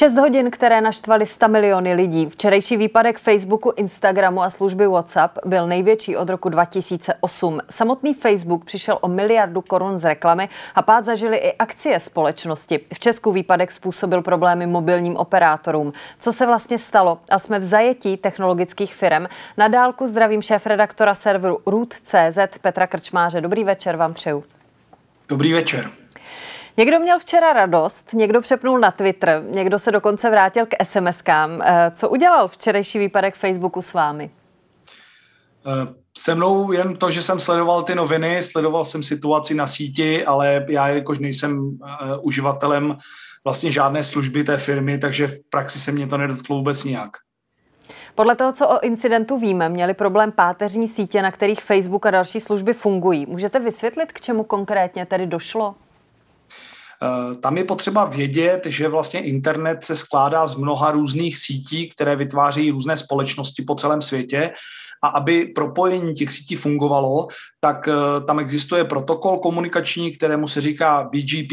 Šest hodin, které naštvaly 100 miliony lidí. Včerejší výpadek Facebooku, Instagramu a služby WhatsApp byl největší od roku 2008. Samotný Facebook přišel o miliardu korun z reklamy a pád zažili i akcie společnosti. V Česku výpadek způsobil problémy mobilním operátorům. Co se vlastně stalo? A jsme v zajetí technologických firm. Na dálku zdravím šéf-redaktora serveru Root.cz Petra Krčmáře. Dobrý večer vám přeju. Dobrý večer. Někdo měl včera radost, někdo přepnul na Twitter, někdo se dokonce vrátil k SMS-kám. Eh, co udělal včerejší výpadek Facebooku s vámi? Eh, se mnou jen to, že jsem sledoval ty noviny, sledoval jsem situaci na síti, ale já, jakož nejsem uh, uživatelem vlastně žádné služby té firmy, takže v praxi se mě to nedotklo vůbec nijak. Podle toho, co o incidentu víme, měli problém páteřní sítě, na kterých Facebook a další služby fungují. Můžete vysvětlit, k čemu konkrétně tedy došlo? Eh, tam je potřeba vědět, že vlastně internet se skládá z mnoha různých sítí, které vytváří různé společnosti po celém světě a aby propojení těch sítí fungovalo, tak eh, tam existuje protokol komunikační, kterému se říká BGP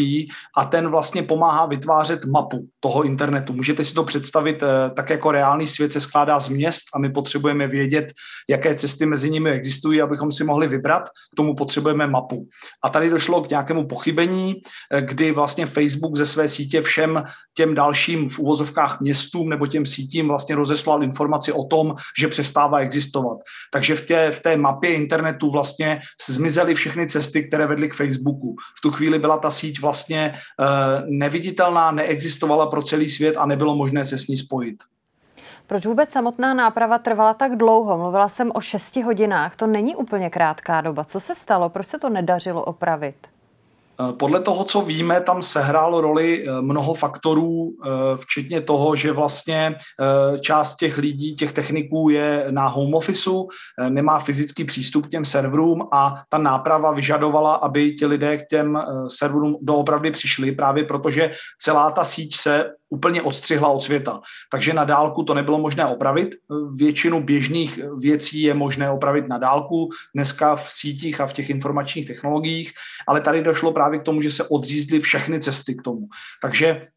a ten vlastně pomáhá vytvářet mapu toho internetu. Můžete si to představit eh, tak jako reálný svět se skládá z měst a my potřebujeme vědět, jaké cesty mezi nimi existují, abychom si mohli vybrat. K tomu potřebujeme mapu. A tady došlo k nějakému pochybení, eh, kdy vlastně Facebook ze své sítě všem těm dalším v úvozovkách městům nebo těm sítím vlastně rozeslal informaci o tom, že přestává existovat. Takže v té, v té mapě internetu vlastně zmizely všechny cesty, které vedly k Facebooku. V tu chvíli byla ta síť vlastně uh, neviditelná, neexistovala pro celý svět a nebylo možné se s ní spojit. Proč vůbec samotná náprava trvala tak dlouho? Mluvila jsem o šesti hodinách, to není úplně krátká doba. Co se stalo? Proč se to nedařilo opravit? Eh, podle toho, co víme, tam sehrálo roli eh, mnoho faktorů, eh, včetně toho, že vlastně část těch lidí, těch techniků je na home officeu, nemá fyzický přístup k těm serverům a ta náprava vyžadovala, aby ti lidé k těm serverům doopravdy přišli, právě protože celá ta síť se úplně odstřihla od světa. Takže na dálku to nebylo možné opravit. Většinu běžných věcí je možné opravit na dálku, dneska v sítích a v těch informačních technologiích, ale tady došlo právě k tomu, že se odřízly všechny cesty k tomu. Takže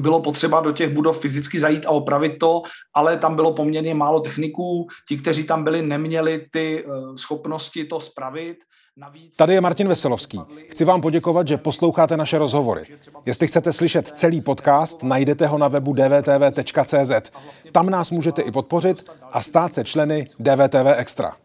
bylo potřeba do těch budov fyzicky zajít a opravit to, ale tam bylo poměrně málo techniků. Ti, kteří tam byli, neměli ty eh, schopnosti to spravit. Navíc... Tady je Martin Veselovský. Chci vám poděkovat, že posloucháte naše rozhovory. Jestli chcete slyšet celý podcast, najdete ho na webu dvtv.cz. Tam nás můžete i podpořit a stát se členy DVTV Extra.